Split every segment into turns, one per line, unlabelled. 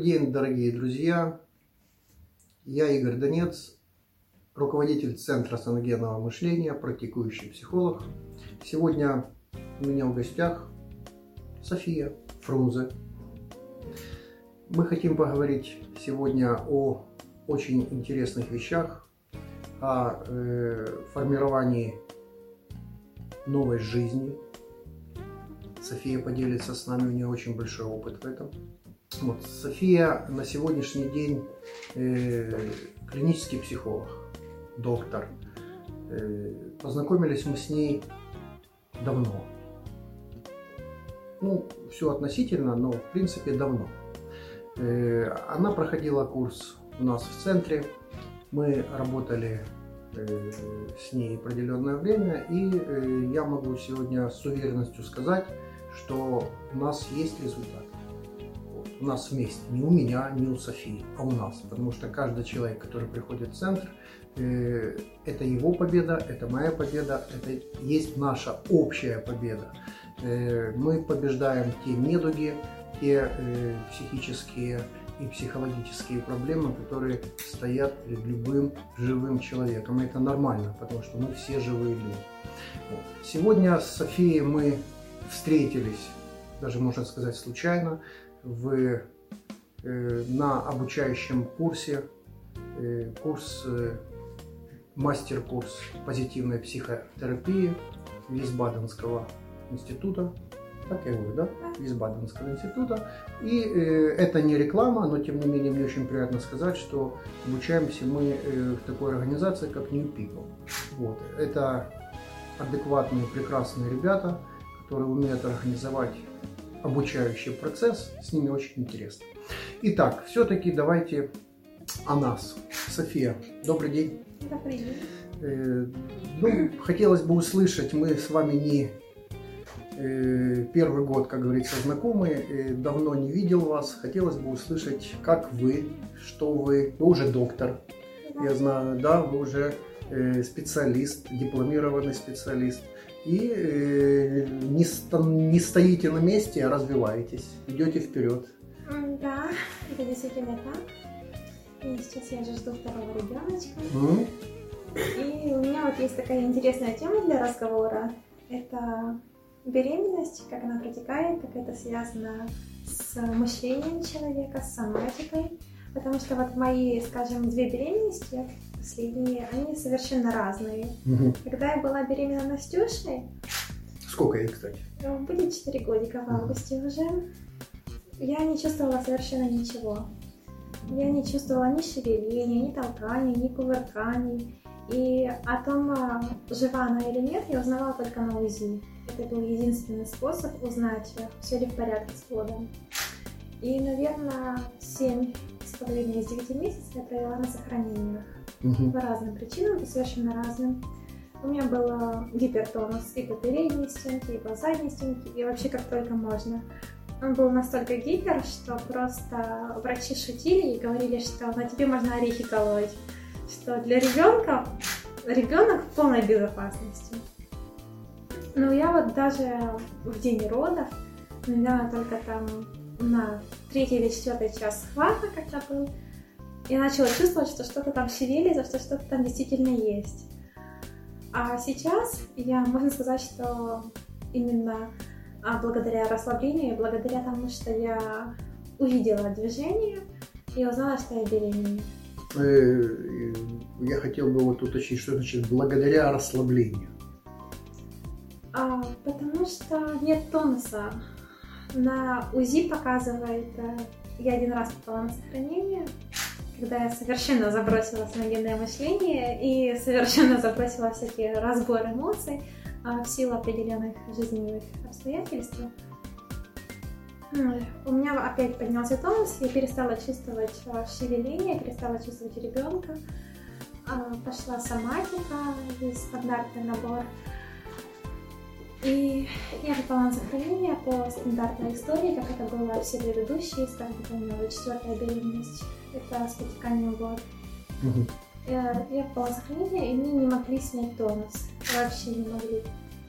Добрый день, дорогие друзья! Я Игорь Донец, руководитель Центра саногенного мышления, практикующий психолог. Сегодня у меня в гостях София Фрунзе. Мы хотим поговорить сегодня о очень интересных вещах, о э, формировании новой жизни. София поделится с нами, у нее очень большой опыт в этом. Вот. София на сегодняшний день э, клинический психолог, доктор. Э, познакомились мы с ней давно. Ну, все относительно, но в принципе давно. Э, она проходила курс у нас в центре. Мы работали э, с ней определенное время, и э, я могу сегодня с уверенностью сказать, что у нас есть результат. У нас вместе, не у меня, не у Софии, а у нас. Потому что каждый человек, который приходит в центр, э, это его победа, это моя победа, это есть наша общая победа. Э, мы побеждаем те недуги, те э, психические и психологические проблемы, которые стоят перед любым живым человеком. И это нормально, потому что мы все живые люди. Сегодня с Софией мы встретились, даже можно сказать случайно, в, э, на обучающем курсе, э, курс, э, мастер-курс позитивной психотерапии Висбаденского института так я говорю, да, из Баденского института. И э, это не реклама, но тем не менее мне очень приятно сказать, что обучаемся мы э, в такой организации, как New People. Вот. Это адекватные, прекрасные ребята, которые умеют организовать обучающий процесс, с ними очень интересно. Итак, все-таки давайте о нас. София, добрый день.
Добрый день.
Э, ну, хотелось бы услышать, мы с вами не Э, первый год, как говорится, знакомы, э, давно не видел вас. Хотелось бы услышать, как вы, что вы, вы уже доктор, я знаю, да, вы уже э, специалист, дипломированный специалист. И не, не стоите на месте, а развиваетесь, идете вперед.
Да, это действительно так. И сейчас я же жду второго ребеночка.
Mm.
И у меня вот есть такая интересная тема для разговора. Это беременность, как она протекает, как это связано с мышлением человека, с соматикой. Потому что вот мои, скажем, две беременности последние, они совершенно разные.
Угу.
Когда я была беременна Настюшей...
Сколько ей, кстати?
Ну, будет 4 годика в августе уже. Я не чувствовала совершенно ничего. Я не чувствовала ни шевеления, ни толканий, ни кувырканий. И о том, а, жива она или нет, я узнала только на УЗИ. Это был единственный способ узнать, все ли в порядке с плодом. И, наверное, 7 с половиной из 9 месяцев я провела на сохранении.
Угу.
По разным причинам, совершенно разным. У меня был гипертонус и по передней стенке, и по задней стенке, и вообще как только можно. Он был настолько гипер, что просто врачи шутили и говорили, что на тебе можно орехи колоть что для ребенка ребенок в полной безопасности. Но я вот даже в день родов, наверное, только там на третий или четвертый час схвата, когда был, я начала чувствовать, что что-то там шевелится, что что-то там действительно есть. А сейчас я, можно сказать, что именно а, благодаря расслаблению, благодаря тому, что я увидела движение и узнала, что я беременна.
Э, я хотел бы вот уточнить, что значит благодаря расслаблению.
А, потому что нет тонуса. На УЗИ показывает, э, я один раз попала на сохранение, когда я совершенно забросила саногенное мышление и совершенно забросила всякие разборы эмоций а, в силу определенных жизненных обстоятельств. У меня опять поднялся тонус, я перестала чувствовать а, шевеление, перестала чувствовать ребенка. А, пошла соматика, весь стандартный набор. И я попала на сохранение по стандартной истории, как это было все предыдущие, скажем, это у меня четвертая беременность, это с потеканием год.
Угу.
Я, я попала на сохранение, и мне не могли снять тонус, вообще не могли.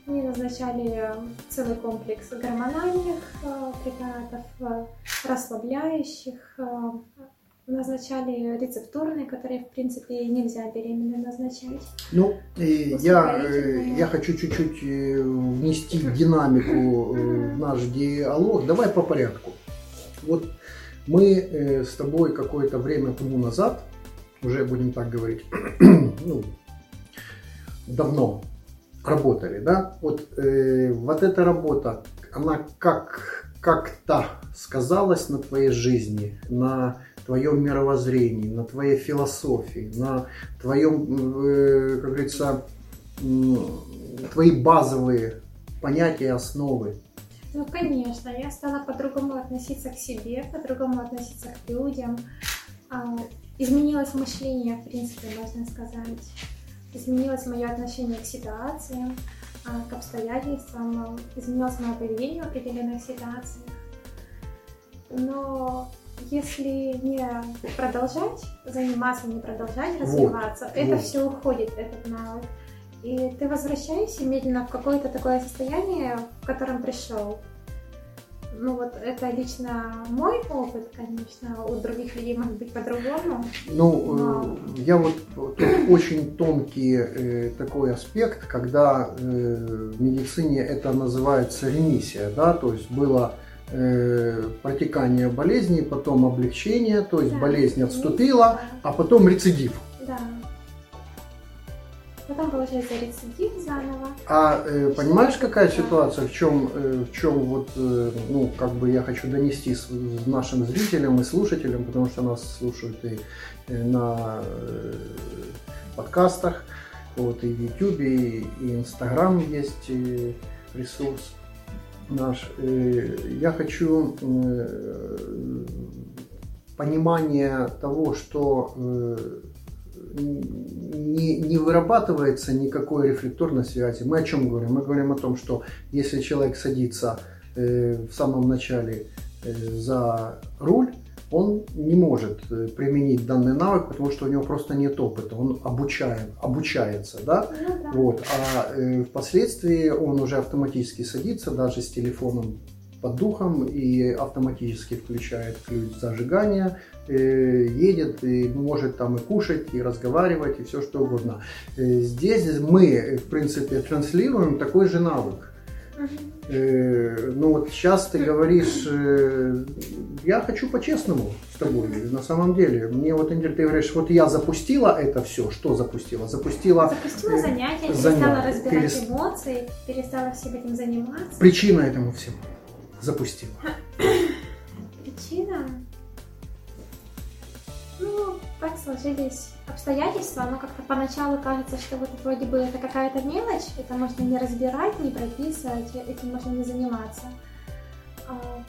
Мне назначали целый комплекс гормональных э, препаратов, э, расслабляющих, э, назначали рецептурные, которые, в принципе, нельзя беременной назначать.
Ну, и я, я хочу чуть-чуть внести динамику в наш диалог. Давай по порядку. Вот мы с тобой какое-то время тому назад, уже будем так говорить, ну, давно работали, да? Вот, э, вот эта работа, она как, как-то сказалась на твоей жизни, на твоем мировоззрении, на твоей философии, на твоем, э, как говорится, твои базовые понятия, основы.
Ну, конечно, я стала по-другому относиться к себе, по-другому относиться к людям. А, изменилось мышление, в принципе, можно сказать изменилось мое отношение к ситуациям, а, к обстоятельствам, изменилось мое поведение в определенных ситуациях. Но если не продолжать заниматься, не продолжать развиваться, вот, это вот. все уходит, этот навык. И ты возвращаешься медленно в какое-то такое состояние, в котором пришел ну вот это лично мой опыт, конечно, у других людей может быть по-другому.
Ну, но... э, я вот тут очень тонкий э, такой аспект, когда э, в медицине это называется ремиссия, да, то есть было протекание болезни, потом облегчение, то есть да, болезнь отступила, да. а потом рецидив.
Да потом получается рецидив заново.
А э, понимаешь, какая ситуация, в чем, э, в чем вот, э, ну, как бы я хочу донести с, с нашим зрителям и слушателям, потому что нас слушают и э, на э, подкастах, вот, и в YouTube, и, и Instagram есть ресурс наш. Э, я хочу э, понимание того, что э, не, не вырабатывается никакой рефлекторной связи. Мы о чем говорим? Мы говорим о том, что если человек садится в самом начале за руль, он не может э, применить данный навык, потому что у него просто нет опыта, он обучает, обучается, да? Ну, да. Вот. А э, впоследствии он уже автоматически садится, даже с телефоном под духом и автоматически включает ключ зажигания, Э, едет и может там и кушать, и разговаривать, и все что угодно. Э, здесь мы, в принципе, транслируем такой же навык. Э, ну вот сейчас ты говоришь, я хочу по-честному с тобой, на самом деле. Мне вот интересно, ты говоришь, вот я запустила это все, что запустила?
Запустила, запустила занятия, перестала занятия, разбирать перес... эмоции, перестала всем этим заниматься.
Причина этому всему запустила.
Причина? Ну, так сложились обстоятельства, но как-то поначалу кажется, что вот вроде бы это какая-то мелочь, это можно не разбирать, не прописывать, этим можно не заниматься. А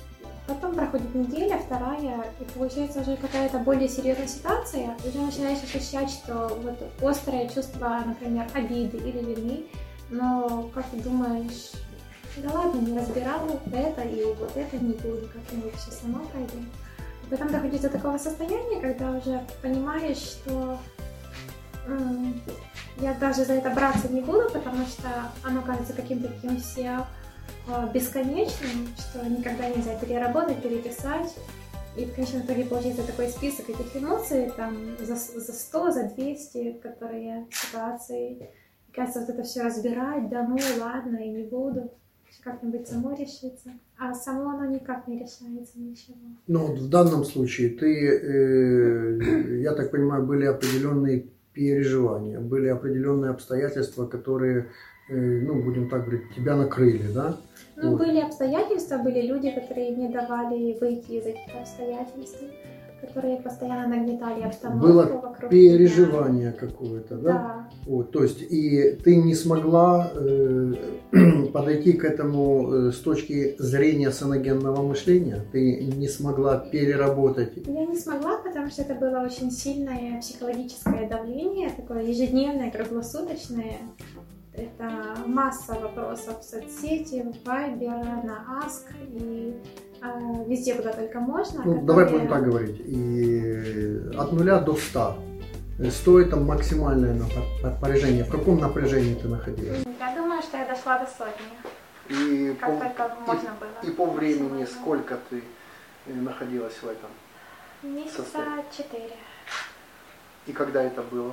потом проходит неделя, вторая, и получается уже какая-то более серьезная ситуация, уже начинаешь ощущать, что вот острое чувство, например, обиды или вины, но как ты думаешь, да ладно, не разбирала это и вот это не буду, как-нибудь все само пройдет. Потом доходить до такого состояния, когда уже понимаешь, что я даже за это браться не буду, потому что оно кажется каким-то таким все э, бесконечным, что никогда нельзя переработать, переписать. И в конечном итоге получается такой список этих эмоций, там, за, за 100, за 200, которые ситуации. И кажется, вот это все разбирать, да ну ладно, и не буду как-нибудь само решится. А само оно никак не решается ничего.
Ну, вот в данном случае ты, э, я так понимаю, были определенные переживания, были определенные обстоятельства, которые, э, ну, будем так говорить, тебя накрыли, да?
Ну, вот. были обстоятельства, были люди, которые не давали выйти из этих обстоятельств которые постоянно нагнетали обстановку
Было вокруг переживание какое-то, да?
Да.
Вот, то есть и ты не смогла э, подойти к этому э, с точки зрения саногенного мышления? Ты не смогла переработать?
Я не смогла, потому что это было очень сильное психологическое давление, такое ежедневное, круглосуточное. Это масса вопросов в соцсети, в Viber, на Ask и а, везде, куда только можно.
Ну, которые... давай будем так говорить. И от нуля до ста. Стоит там максимальное напряжение. В каком напряжении ты находилась?
Я думаю, что я дошла до сотни.
И
Как
по,
только
и-
можно было.
и по времени
Максимально.
сколько ты э, находилась в этом?
Месяца
состоянии?
четыре.
И когда это было?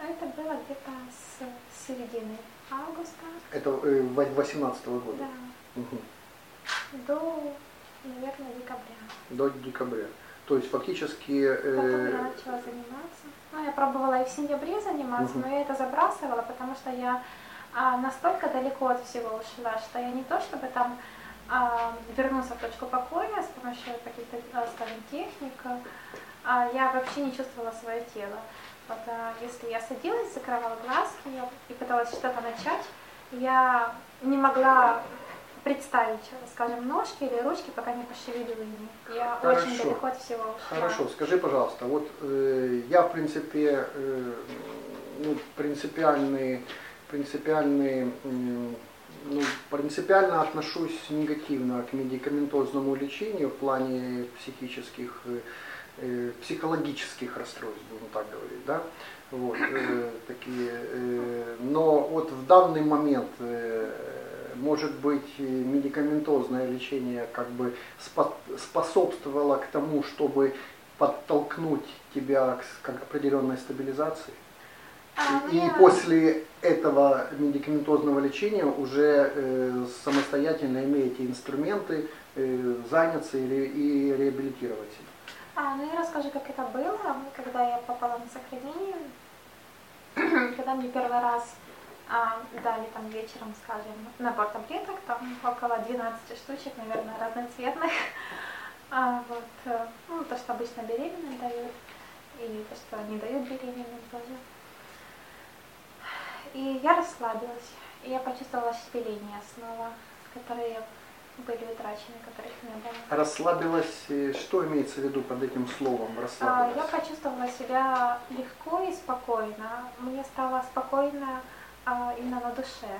А Это было где-то с середины августа,
Это э, 18 года?
да,
Мгм.
До, наверное, декабря.
До декабря. То есть фактически...
Потом
э,
я начала заниматься. Ну, я пробовала и в сентябре заниматься,
Мгм.
но я это забрасывала, потому что я а, настолько далеко от всего ушла, что я не то чтобы там а, вернуться в точку покоя с помощью каких-то, а, скажем, техник, а я вообще не чувствовала свое тело. Вот, а, если я садилась, закрывала глазки я- и пыталась что-то начать, я не могла представить, скажем, ножки или ручки, пока не пошевелила ими. Я очень
Хорошо.
далеко от всего ушла.
Хорошо, скажи, пожалуйста, вот э, я, в принципе, э, ну, принципиальный, принципиальный, м, ну, принципиально отношусь негативно к медикаментозному лечению в плане психических, э, э, психологических расстройств, будем так говорить, да, вот, э, такие, э, но вот в данный момент, э, может быть, и медикаментозное лечение как бы спо- способствовало к тому, чтобы подтолкнуть тебя к, определенной стабилизации.
А, ну,
И
я-
после этого медикаментозного лечения уже э, самостоятельно имеете инструменты э, заняться или, и реабилитировать.
А, ну я расскажу, как это было, когда я попала на сохранение. когда мне первый раз а, дали там вечером, скажем, набор таблеток, там около 12 штучек, наверное, разноцветных. А, вот, э, ну, то, что обычно беременным дают, и то, что не дают беременным тоже. И я расслабилась, и я почувствовала шевеление снова, которые были утрачены, которых не было.
Расслабилась, что имеется в виду под этим словом
А,
расслабилась?
Я почувствовала себя легко и спокойно. Мне стало спокойно а, именно на душе.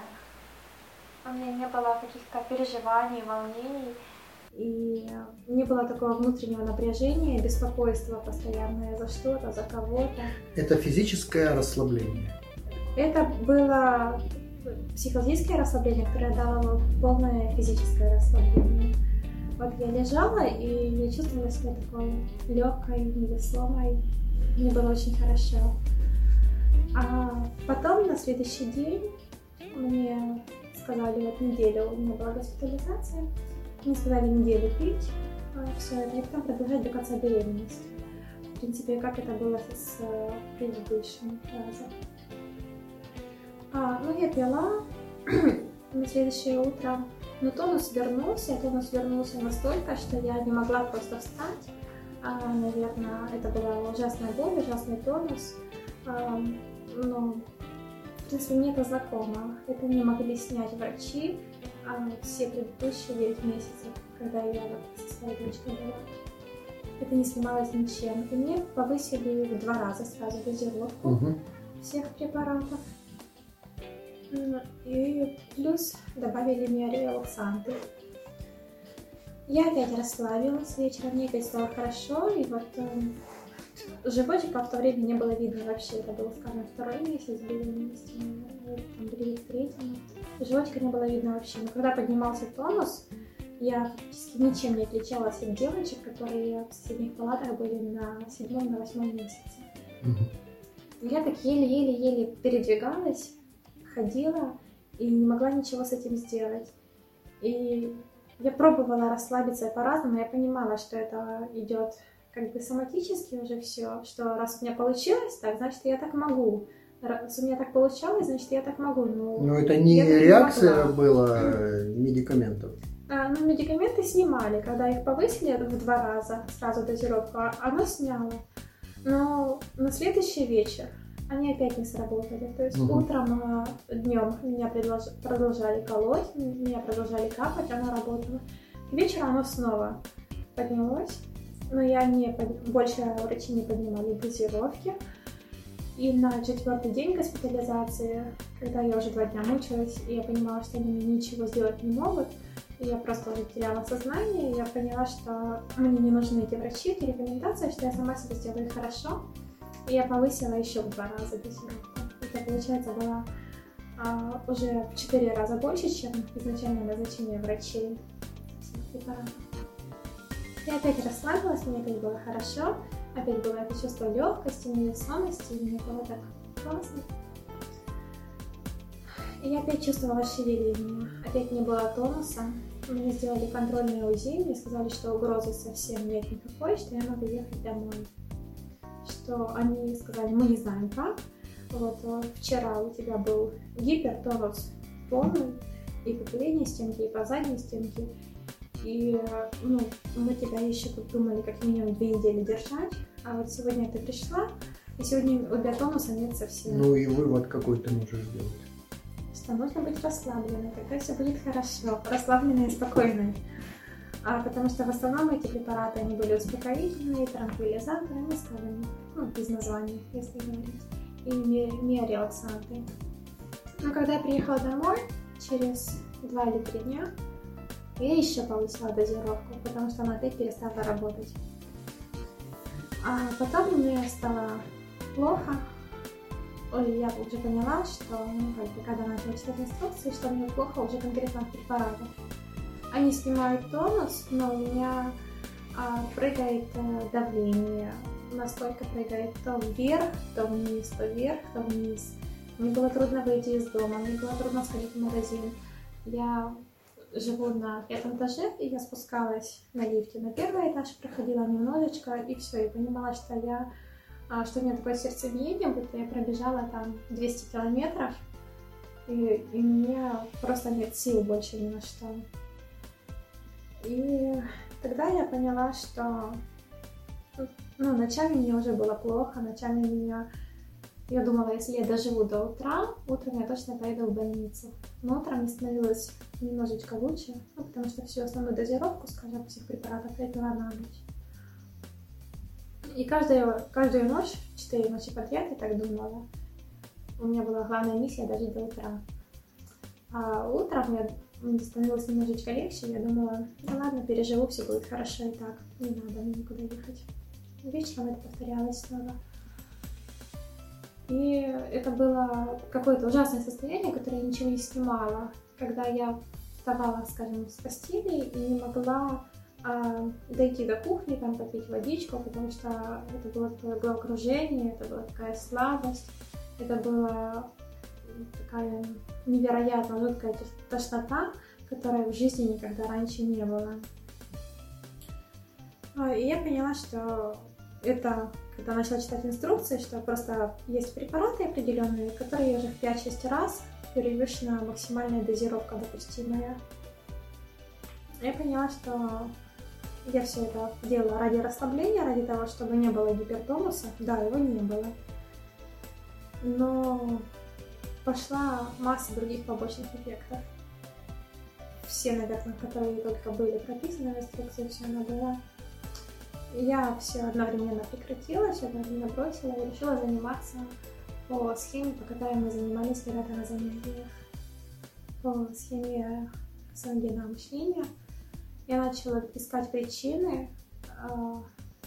У меня не было каких-то переживаний, волнений. И не было такого внутреннего напряжения, беспокойства постоянное за что-то, за кого-то.
Это физическое расслабление.
Это было психологическое расслабление, которое дало полное физическое расслабление. Вот я лежала, и я чувствовала себя такой легкой, невесомой. Мне было очень хорошо. А потом на следующий день мне сказали, вот неделю у меня была госпитализация, мне сказали неделю пить все это, и потом продолжать до конца беременности. В принципе, как это было с э, предыдущим разом. А, ну, я пила на следующее утро. Но тонус вернулся, тонус вернулся настолько, что я не могла просто встать. А, наверное, это была ужасная боль, ужасный тонус. Но, в принципе, мне это знакомо. Это не могли снять врачи а, все предыдущие 9 месяцев, когда я вот со своей дочкой была. Это не снималось ничем. И мне повысили в два раза сразу дозировку
Мгм.
всех препаратов. М, И плюс добавили мне релаксанты. Я опять расслабилась, вечером мне опять стало хорошо, и вот эм, животика в то время не было видно вообще. Это был, скажем, второй месяц беременности, ну, там, ближе к третьему. Животика не было видно вообще. Но когда поднимался тонус, я фактически ничем не отличалась от девочек, которые в соседних палатах были на седьмом, на восьмом месяце.
Мгм.
Я так еле-еле-еле передвигалась, ходила и не могла ничего с этим сделать. И я пробовала расслабиться по-разному, я понимала, что это идет как бы соматически уже все, что раз у меня получилось так, значит я так могу. Раз у меня так получалось, значит я так могу. Ну,
Но это не
не
реакция
могла.
была э, медикаментов.
А, ну, медикаменты снимали, когда их повысили в два раза, сразу дозировку, а оно сняло. Но на следующий вечер они опять не сработали. То есть
Мгм.
утром, днем меня продолжали колоть, меня продолжали капать, оно работало. К вечеру оно снова поднялось, но я не больше врачи не поднимали дозировки. И на четвертый день госпитализации, когда я уже два дня мучилась, и я понимала, что они мне ничего сделать не могут, и я просто уже теряла сознание, и я поняла, что мне не нужны эти врачи, эти рекомендации, что я сама себе сделаю хорошо. И я повысила еще в два раза дозировку. Это, получается, была а, уже в 4 раза больше, чем изначальное назначение врачей препаратов. Я опять расслабилась, мне опять было хорошо, опять было это чувство легкости, невесомости, и мне было так классно. И я опять чувствовала шевеление, опять не было тонуса. Мне сделали контрольное УЗИ, мне сказали, что угрозы совсем нет никакой, что я могу ехать домой. Что они сказали, мы не знаем как, вот а вчера у тебя был гипертонус полный и по передней стенке, и по задней стенке. И ну, мы тебя еще тут думали как минимум две недели держать, а вот сегодня ты пришла, и сегодня у тебя тонуса нет совсем.
Ну и вывод какой ты можешь сделать?
Что нужно быть расслабленной, тогда все будет хорошо, расслабленной и спокойной. А, потому что в основном эти препараты, они были успокоительные, транквилизаторы, ну, скажем, ну, без названий, если говорить и миорелаксанты. Но когда я приехала домой, через два или три дня, я еще повысила дозировку, потому что опять перестала работать. А потом мне стало плохо. Ой, я уже поняла, что, ну, когда начала читать инструкции, что мне плохо уже конкретно от препаратов. Они снимают тонус, но у меня а, прыгает а, давление, настолько прыгает то вверх, то вниз, то вверх, то вниз. Мне было трудно выйти из дома, мне было трудно сходить в магазин. Я живу на пятом этаже, и я спускалась на лифте на первый этаж, проходила немножечко, и все, и понимала, что я, а, что у меня такое сердцебиение, будто я пробежала там 200 километров, и, и меня просто нет сил больше ни на что. И тогда я поняла, что ну, ночами мне уже было плохо, ночами меня... Я думала, если я доживу до утра, утром я точно пойду в больницу. Но утром мне становилось немножечко лучше, ну, потому что всю основную дозировку, скажем, всех препаратов я пила на ночь. И каждую, каждую ночь, четыре ночи подряд, я так думала. У меня была главная миссия дожить до утра. А утром я, мне становилось немножечко легче, я думала, ну ладно, переживу, все будет хорошо и так, не надо мне никуда ехать вечером это повторялось снова. И это было какое-то ужасное состояние, которое я ничего не снимала. Когда я вставала, скажем, с постели и не могла а, дойти до кухни, там попить водичку, потому что это было такое головокружение, это была такая слабость, это была такая невероятно жуткая тошнота, которой в жизни никогда раньше не было. А, и я поняла, что это когда начала читать инструкции, что просто есть препараты определенные, которые уже в 5-6 раз перевышена максимальная дозировка допустимая. Я поняла, что я все это делала ради расслабления, ради того, чтобы не было гипертонуса. Да, его не было. Но пошла масса других побочных эффектов. Все, наверное, которые только были прописаны в инструкции, все она была я все одновременно прекратила, все одновременно бросила и решила заниматься по схеме, по которой мы занимались когда-то на занятиях. По схеме саногенного мышления. Я начала искать причины э,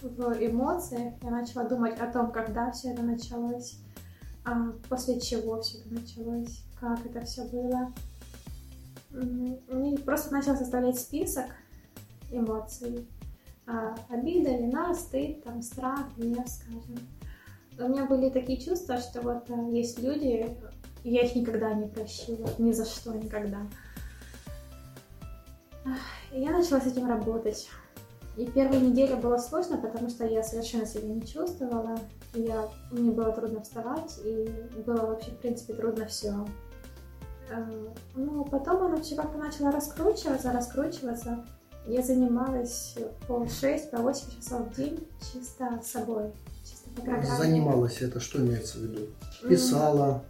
в эмоциях, я начала думать о том, когда все это началось, э, после чего все это началось, как это все было. И просто начала составлять список эмоций, а, обида, вина, стыд, там, страх, гнев, скажем. У меня были такие чувства, что вот а, есть люди, я их никогда не прощу, ни за что никогда. Я начала с этим работать. И первые недели было сложно, потому что я совершенно себя не чувствовала. Я, мне было трудно вставать, и было вообще, в принципе, трудно все. А, ну, потом оно все как-то начало раскручиваться, раскручиваться. Я занималась по 6-8 по часов в день чисто собой. Чисто по программе.
Занималась это, что имеется в виду? Писала,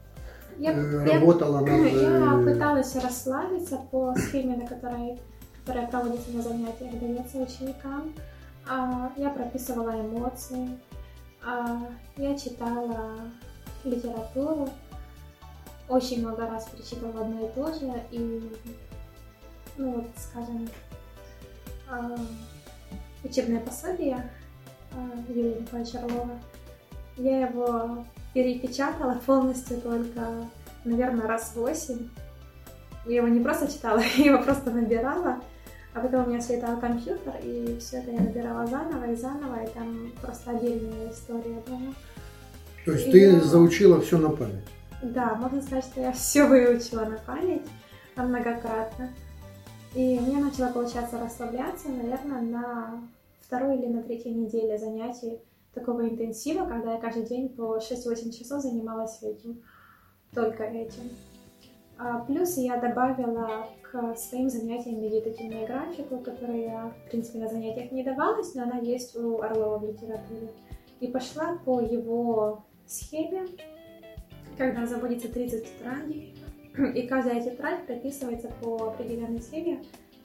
я,
э, работала
я,
над...
Я
э,
пыталась расслабиться по схеме, на которой, которая проводится на занятиях, дается ученикам. А, я прописывала эмоции, а, я читала литературу, очень много раз перечитывала одно и то же, и, ну вот, скажем, учебное пособие э, Юрия Николаевича Орлова. Я его перепечатала полностью только наверное, раз восемь. Я его не просто читала, я его просто набирала. А потом у меня слетал компьютер, и все это я набирала заново и заново, и там просто отдельная история была.
То есть и ты я... заучила все на память?
Да, можно сказать, что я все выучила на память многократно. И мне начало получаться расслабляться, наверное, на второй или на третьей неделе занятий такого интенсива, когда я каждый день по 6-8 часов занималась этим, только этим. А плюс я добавила к своим занятиям медитативную графику, которая, в принципе, на занятиях не давалась, но она есть у Орлова в литературе. И пошла по его схеме, когда заводится 30 тетрадей, и каждая тетрадь прописывается по определенной схеме,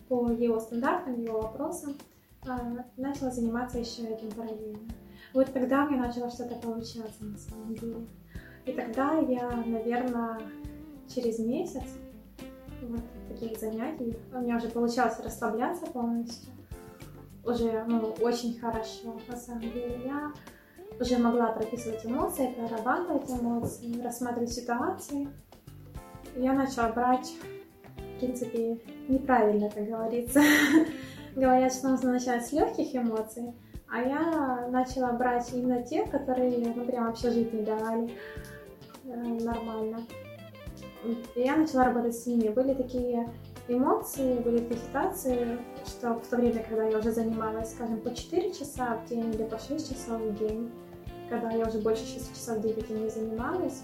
по его стандартам, его вопросам, а, начала заниматься еще этим параллельно. Вот тогда мне начало что-то получаться на самом деле. И тогда я, наверное, через месяц вот таких занятий у меня уже получалось расслабляться полностью. Уже ну, очень хорошо, на самом деле. Я уже могла прописывать эмоции, прорабатывать эмоции, рассматривать ситуации. Я начала брать, в принципе, неправильно, как говорится. Говорят, что нужно начать с легких эмоций, а я начала брать именно те, которые, ну, прям вообще жить не давали э, нормально. И я начала работать с ними. Были такие эмоции, были такие ситуации, что в то время, когда я уже занималась, скажем, по 4 часа в день или по 6 часов в день, когда я уже больше 6 часов в день этим не занималась,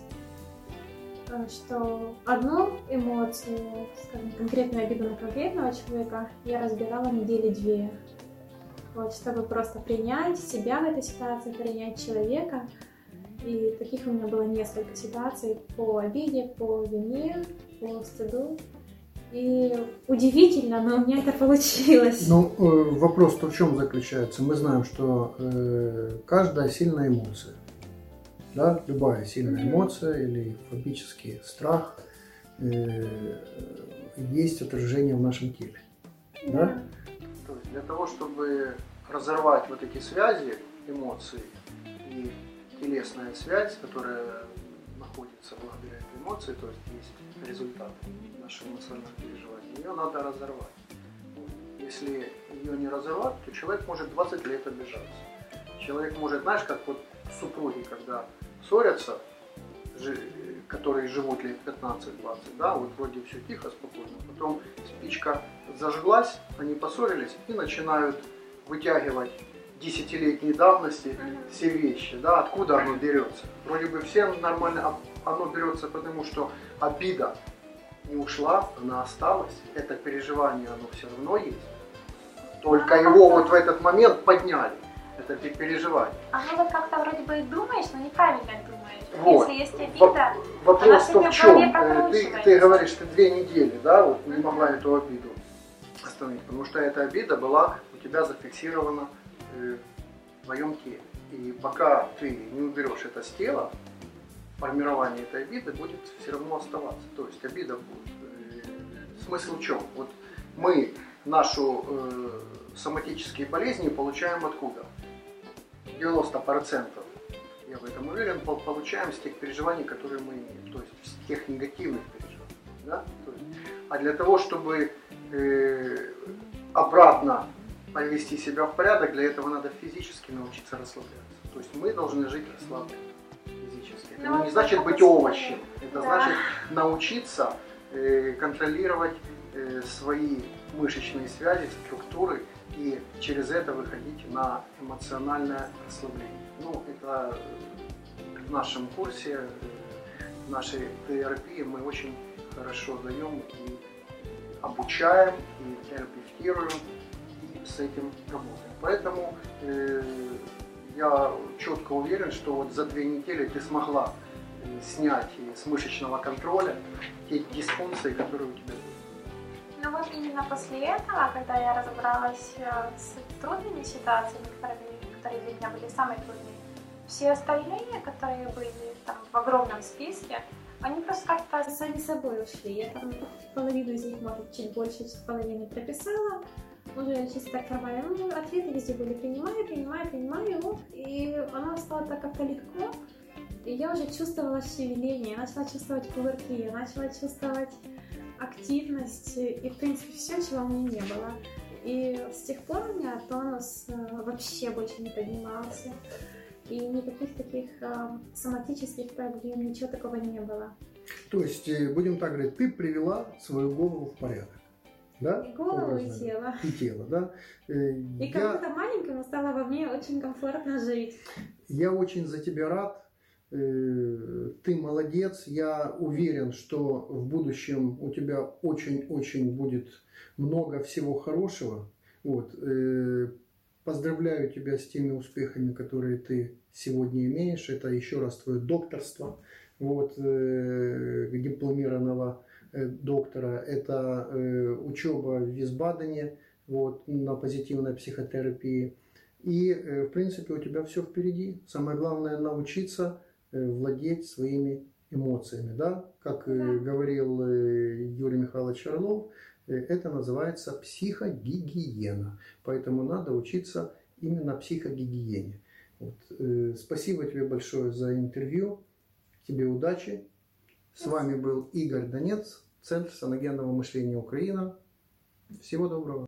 что одну эмоцию, скажем, конкретную обиду на конкретного человека я разбирала недели две. Вот, чтобы просто принять себя в этой ситуации, принять человека. И таких у меня было несколько ситуаций по обиде, по вине, по стыду. И удивительно, но у меня это получилось.
Ну, э, вопрос-то в чем заключается? Мы знаем, что э, каждая сильная эмоция, да, любая сильная эмоция или фобический страх, э, есть отражение в нашем теле. Да? То есть для того, чтобы разорвать вот эти связи эмоций и телесная связь, которая находится благодаря этой эмоции, то есть есть результат нашего эмоционального переживания, ее надо разорвать. Если ее не разорвать, то человек может 20 лет обижаться. Человек может, знаешь, как вот супруги, когда ссорятся, которые живут лет 15-20, да, вот вроде все тихо, спокойно, потом спичка зажглась, они поссорились и начинают вытягивать десятилетней давности все вещи, да, откуда оно берется. Вроде бы всем нормально, а оно берется потому, что обида не ушла, она осталась, это переживание, оно все равно есть. Только его вот в этот момент подняли, это переживание.
А ну вот как-то вроде бы и думаешь, но неправильно думаешь. Вот. Если есть обида,
Вопрос в чем? Э, ты, ты говоришь, ты две недели, да, вот не могла эту обиду остановить, потому что эта обида была у тебя зафиксирована э, в твоем теле. И пока ты не уберешь это с тела, формирование этой обиды будет все равно оставаться. То есть обида будет. Э, смысл в чем? Вот мы нашу э, соматические болезни получаем откуда? 90% я в этом уверен, получаем с тех переживаний, которые мы имеем, то есть с тех негативных переживаний. Да? То есть, а для того, чтобы э, обратно привести себя в порядок, для этого надо физически научиться расслабляться. То есть мы должны жить расслабленно физически. Это ну, не значит быть овощем, это да. значит научиться э, контролировать э, свои мышечные связи, структуры и через это выходить на эмоциональное расслабление. Ну, это в нашем курсе, в нашей терапии мы очень хорошо даем и обучаем, и терапевтируем, и с этим работаем. Поэтому э, я четко уверен, что вот за две недели ты смогла э, снять с мышечного контроля те дисфункции, которые у тебя были.
Вот именно после этого, когда я разобралась э, с трудными ситуациями, которые для меня были самые трудные, все остальные, которые были там в огромном списке, они просто как-то сами собой ушли. Я там половину из них, может, чуть больше половины прописала, уже чисто нормально. Ну, ответы везде были принимаю, принимаю, принимаю, и оно стало так как-то легко. И я уже чувствовала шевеление, я начала чувствовать кувырки, я начала чувствовать активность и, в принципе, все, чего у меня не было. И с тех пор у меня тонус э, вообще больше не поднимался. И никаких таких э, соматических проблем, ничего такого не было.
То есть, э, будем так говорить, ты привела свою голову в порядок. Да?
И голову, и тело.
И тело, да.
И я... как будто маленькому стало во мне очень комфортно жить.
Я очень за тебя рад. Ты молодец. Я уверен, что в будущем у тебя очень-очень будет много всего хорошего. Вот. Э, поздравляю тебя с теми успехами, которые ты сегодня имеешь. Это еще раз твое докторство, вот, э, дипломированного э, доктора. Это учеба в Висбадене вот, на позитивной психотерапии. И, в принципе, у тебя все впереди. Самое главное научиться владеть своими эмоциями. Да? Как да. говорил Юрий Михайлович Орлов, Э, это называется психогигиена. Поэтому надо учиться именно психогигиене. Вот. Э, спасибо тебе большое за интервью. Тебе удачи. С вами был Игорь Донец, Центр саногенного мышления Украина. Всего доброго.